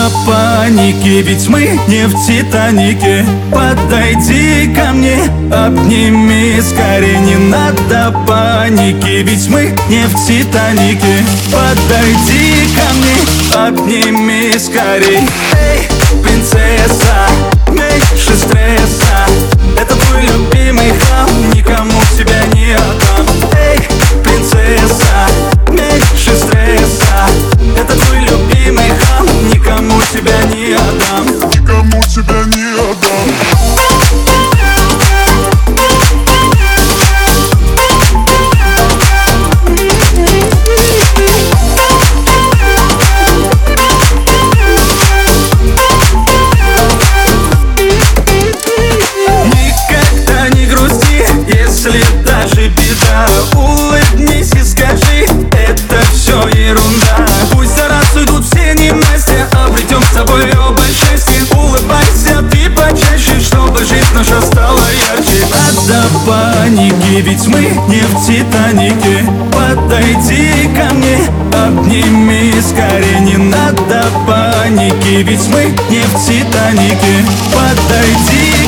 Надо паники, ведь мы не в Титанике. Подойди ко мне, обними скорее Не надо паники, ведь мы не в Титанике. Подойди ко мне, обними скорей Эй, если даже беда. Улыбнись и скажи, это все ерунда. Пусть за раз уйдут все ненастья, обретем с тобой оба счастье Улыбайся ты почаще, чтобы жизнь наша стала ярче. Надо паники, ведь мы не в Титанике Подойди ко мне, обними скорее. Не надо паники, ведь мы не в Титанике Подойди